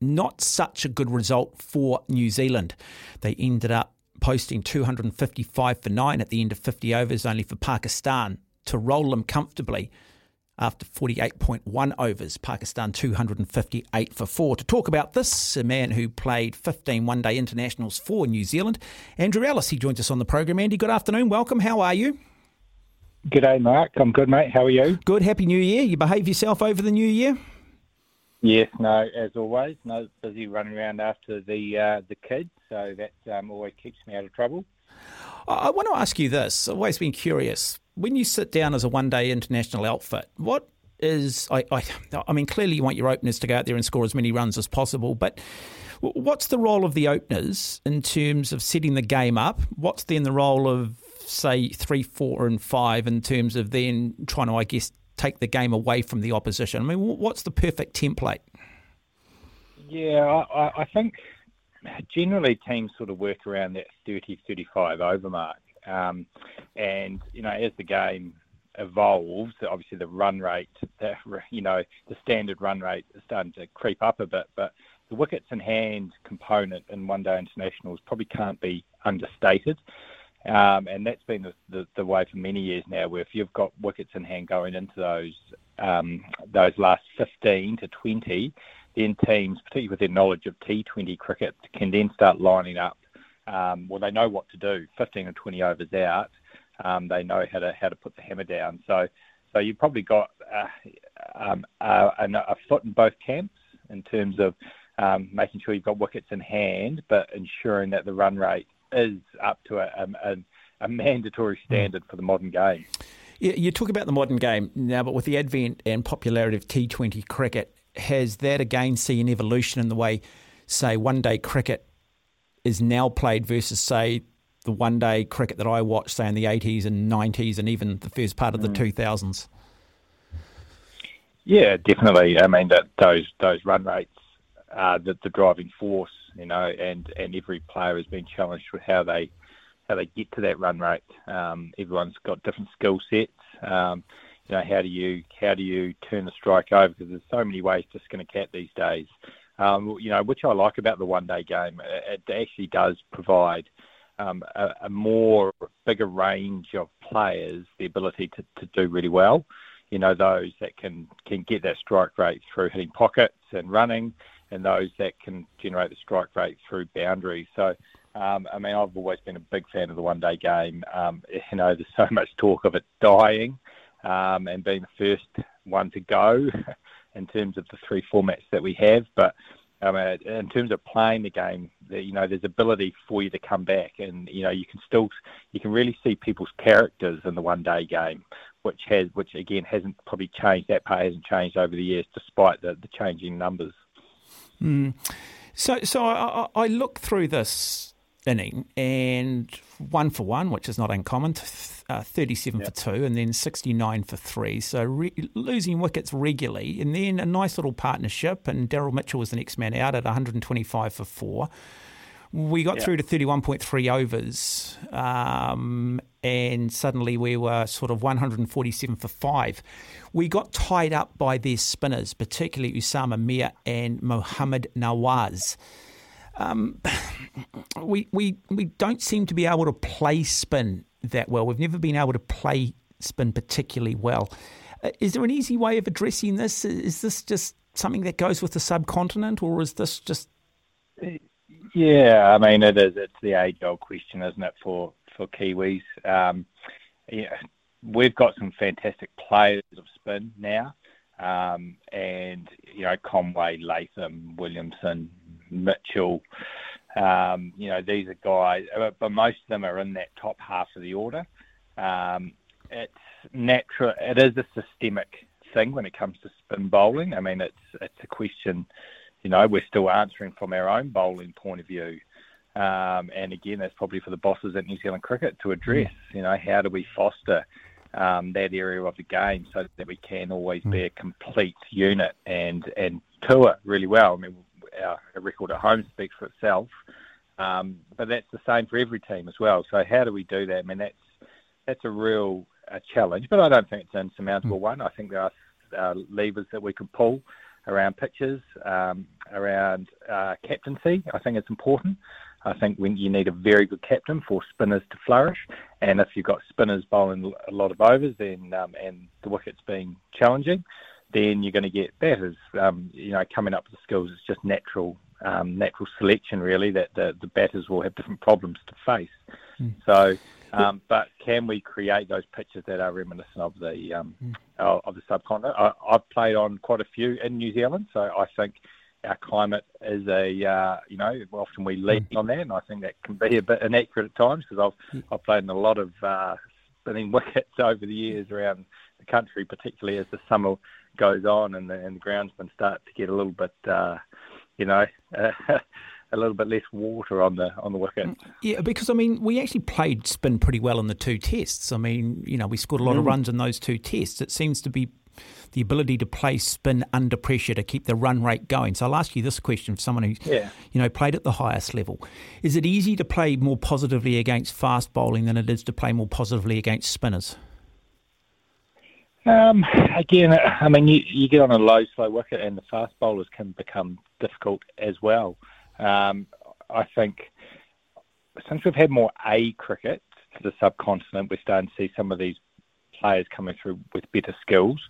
not such a good result for New Zealand. They ended up posting 255 for 9 at the end of 50 overs, only for Pakistan to roll them comfortably after 48.1 overs. Pakistan 258 for 4. To talk about this, a man who played 15 one day internationals for New Zealand, Andrew Ellis. He joins us on the program. Andy, good afternoon. Welcome. How are you? G'day, Mark. I'm good, mate. How are you? Good. Happy New Year. You behave yourself over the new year? Yes, no, as always, no busy running around after the uh, the kids, so that um, always keeps me out of trouble. I want to ask you this. I've always been curious. When you sit down as a one day international outfit, what is I, I I mean clearly you want your openers to go out there and score as many runs as possible, but what's the role of the openers in terms of setting the game up? What's then the role of say three, four, and five in terms of then trying to I guess take the game away from the opposition? I mean, what's the perfect template? Yeah, I, I think generally teams sort of work around that 30 35 over mark. Um, and, you know, as the game evolves, obviously the run rate, the, you know, the standard run rate is starting to creep up a bit. But the wickets in hand component in one day internationals probably can't be understated. Um, and that's been the, the, the, way for many years now, where if you've got wickets in hand going into those um, those last 15 to 20, then teams, particularly with their knowledge of T20 cricket, can then start lining up. Um, well, they know what to do. 15 or 20 overs out, um, they know how to how to put the hammer down. So, so you've probably got uh, um, uh, a foot in both camps in terms of um, making sure you've got wickets in hand, but ensuring that the run rate is up to a, a, a mandatory standard for the modern game. You talk about the modern game now, but with the advent and popularity of T20 cricket, has that again seen an evolution in the way, say, one day cricket is now played versus, say, the one day cricket that I watched, say, in the 80s and 90s and even the first part of the mm. 2000s? Yeah, definitely. I mean, that those those run rates are the, the driving force you know, and, and every player has been challenged with how they how they get to that run rate. Um, everyone's got different skill sets. Um, you know, how do you how do you turn the strike over? Because there's so many ways to skin a cat these days. Um, you know, which I like about the one day game. It actually does provide um, a, a, more bigger range of players the ability to, to do really well. You know, those that can can get that strike rate through hitting pockets and running and those that can generate the strike rate through boundaries. So, um, I mean, I've always been a big fan of the one day game. Um, you know, there's so much talk of it dying um, and being the first one to go in terms of the three formats that we have. But in terms of playing the game, you know, there's ability for you to come back, and you know, you can still, you can really see people's characters in the one-day game, which has, which again hasn't probably changed. That part hasn't changed over the years, despite the, the changing numbers. Mm. So, so I, I, look through this inning and one for one, which is not uncommon, uh, 37 yep. for two, and then 69 for three. So re- losing wickets regularly, and then a nice little partnership. And Daryl Mitchell was the next man out at 125 for four. We got through to 31.3 overs, um, and suddenly we were sort of 147 for five. We got tied up by their spinners, particularly Usama Mir and Mohammad Nawaz. Um, we, we, we don't seem to be able to play spin that well. We've never been able to play spin particularly well. Uh, is there an easy way of addressing this? Is this just something that goes with the subcontinent, or is this just yeah, I mean it is. It's the age-old question, isn't it, for for Kiwis? Um, yeah, we've got some fantastic players of spin now, um, and you know Conway, Latham, Williamson, Mitchell. Um, you know these are guys, but most of them are in that top half of the order. Um, it's natural. It is a systemic thing when it comes to spin bowling. I mean, it's it's a question you know, we're still answering from our own bowling point of view. Um, and again, that's probably for the bosses at New Zealand Cricket to address. You know, how do we foster um, that area of the game so that we can always be a complete unit and and tour really well. I mean, our, our record at home speaks for itself, um, but that's the same for every team as well. So how do we do that? I mean, that's that's a real uh, challenge, but I don't think it's an insurmountable one. I think there are uh, levers that we could pull around pitches, um, around uh, captaincy. I think it's important. I think when you need a very good captain for spinners to flourish, and if you've got spinners bowling a lot of overs, then um, and the wickets being challenging, then you're going to get batters. Um, you know, coming up with the skills, it's just natural, um, natural selection really that the, the batters will have different problems to face. Mm. So, um, but can we create those pitches that are reminiscent of the um, mm. of the subcontinent? I, I've played on quite a few in New Zealand, so I think our climate is a uh, you know often we lean mm. on that, and I think that can be a bit inaccurate at times because I've mm. I've played in a lot of uh, spinning wickets over the years around the country, particularly as the summer goes on and the, and the groundsmen start to get a little bit uh, you know. a little bit less water on the on the wicket. Mm, yeah, because I mean, we actually played spin pretty well in the two tests. I mean, you know, we scored a lot mm. of runs in those two tests. It seems to be the ability to play spin under pressure to keep the run rate going. So I'll ask you this question for someone who's yeah. you know played at the highest level: Is it easy to play more positively against fast bowling than it is to play more positively against spinners? Um, again, I mean, you, you get on a low, slow wicket, and the fast bowlers can become difficult as well. Um, I think since we've had more A cricket to the subcontinent, we're starting to see some of these players coming through with better skills.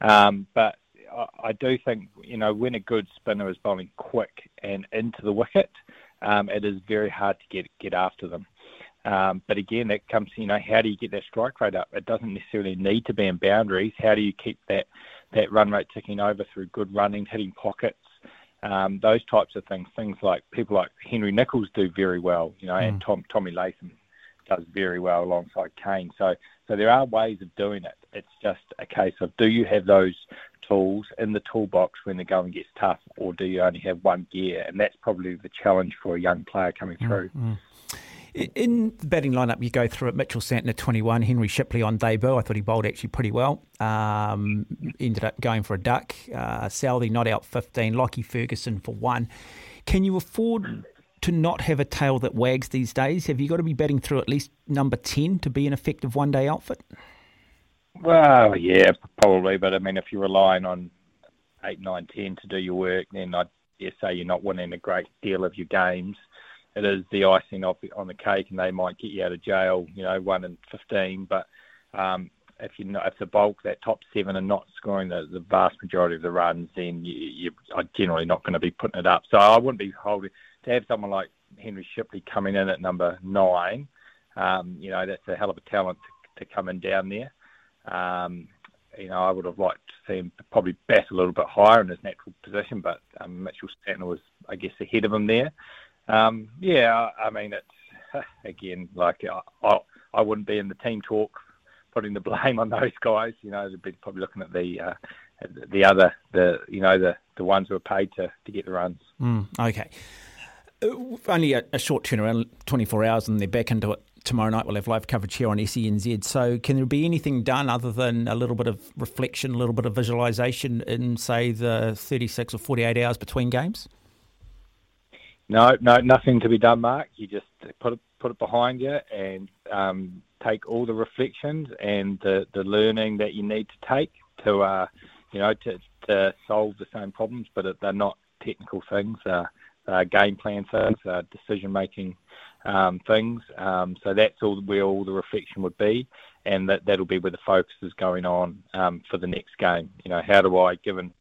Um, but I, I, do think, you know, when a good spinner is bowling quick and into the wicket, um, it is very hard to get get after them. Um, but again, that comes, you know, how do you get that strike rate up? It doesn't necessarily need to be in boundaries. How do you keep that that run rate ticking over through good running, hitting pockets, um, those types of things? Things like people like Henry Nicholls do very well, you know, mm. and Tom, Tommy Latham does very well alongside Kane. So, so there are ways of doing it. It's just a case of do you have those tools in the toolbox when the going gets tough, or do you only have one gear? And that's probably the challenge for a young player coming mm, through. Mm-hmm. In the batting lineup, you go through it. Mitchell Santner 21, Henry Shipley on debut. I thought he bowled actually pretty well. Um, ended up going for a duck. Uh, Southey not out 15. Lockie Ferguson for one. Can you afford to not have a tail that wags these days? Have you got to be batting through at least number 10 to be an effective one day outfit? Well, yeah, probably. But I mean, if you're relying on 8, 9, 10 to do your work, then I dare say you're not winning a great deal of your games. It is the icing on the cake, and they might get you out of jail, you know, 1 and 15. But um, if you if the bulk that top seven are not scoring the, the vast majority of the runs, then you, you are generally not going to be putting it up. So I wouldn't be holding to have someone like Henry Shipley coming in at number nine, um, you know, that's a hell of a talent to, to come in down there. Um, you know, I would have liked to see him probably bat a little bit higher in his natural position, but um, Mitchell Santner was, I guess, ahead of him there. Um, yeah, I mean, it's again like I, I wouldn't be in the team talk putting the blame on those guys. You know, they'd be probably looking at the uh, the other the you know the the ones who are paid to to get the runs. Mm, okay. Uh, only a, a, short turnaround, 24 hours, and they're back into it tomorrow night. We'll have live coverage here on SENZ. So, can there be anything done other than a little bit of reflection, a little bit of visualisation in, say, the 36 or 48 hours between games? No, no, nothing to be done, Mark. You just put it, put it behind you and um, take all the reflections and the, the learning that you need to take to, uh, you know, to, to solve the same problems, but they're not technical things. Uh, uh, game plan things, uh, decision making um, things. Um, so that's all where all the reflection would be, and that that'll be where the focus is going on um, for the next game. You know, how do I, given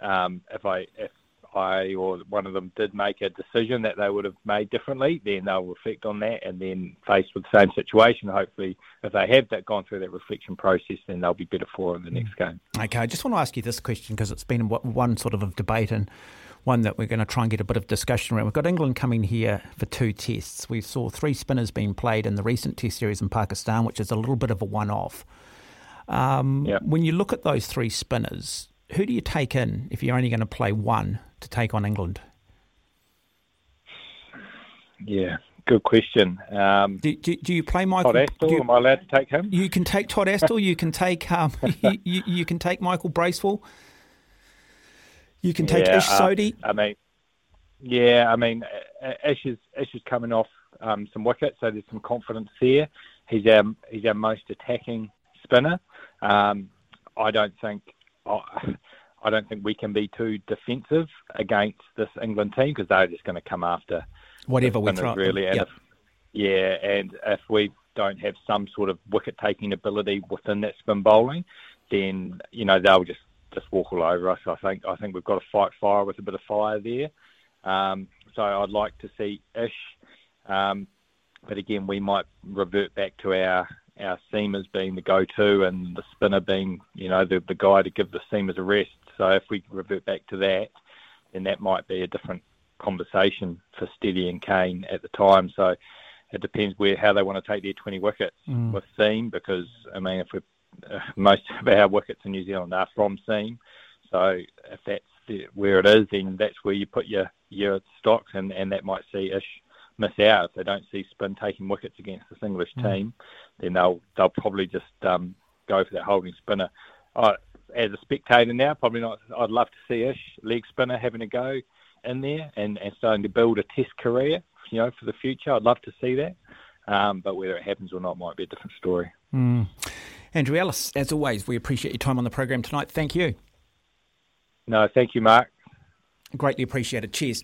um, if I if I or one of them did make a decision that they would have made differently, then they'll reflect on that, and then faced with the same situation, hopefully, if they have that gone through that reflection process, then they'll be better for it in the next game. Okay, I just want to ask you this question because it's been one sort of a debate and one that we're going to try and get a bit of discussion around. We've got England coming here for two tests. We saw three spinners being played in the recent test series in Pakistan, which is a little bit of a one off. Um, yep. When you look at those three spinners, who do you take in if you're only going to play one to take on England? Yeah, good question. Um, do, do, do, you play Michael? Todd Astle, you, am I allowed to take him? You can take Todd Astle. you can take um, you, you, can take Michael Bracewell. You can take yeah, Ish Sodhi. Uh, I mean, yeah, I mean, Ish is Ish is coming off um, some wickets, so there's some confidence there. He's our he's our most attacking spinner. Um, I don't think I don't think we can be too defensive against this England team because they're just going to come after whatever we throw. Really, and yep. if, yeah, and if we don't have some sort of wicket taking ability within that spin bowling, then you know they'll just just walk all over us. I think I think we've got to fight fire with a bit of fire there. Um, so I'd like to see Ish, um, but again we might revert back to our our seamers being the go-to and the spinner being you know the the guy to give the seamers a rest. So if we revert back to that, then that might be a different conversation for Steady and Kane at the time. So it depends where how they want to take their 20 wickets mm. with seam because I mean if we uh, most of our wickets in New Zealand are from seam, so if that's the, where it is, then that's where you put your your stocks, and, and that might see Ish miss out if they don't see spin taking wickets against this English mm. Then they'll they'll probably just um, go for that holding spinner. I, as a spectator now, probably not. I'd love to see Ish leg spinner having a go in there and, and starting to build a Test career, you know, for the future. I'd love to see that, um, but whether it happens or not might be a different story. Mm. Andrew Ellis, as always, we appreciate your time on the program tonight. Thank you. No, thank you, Mark. Greatly appreciated. Cheers.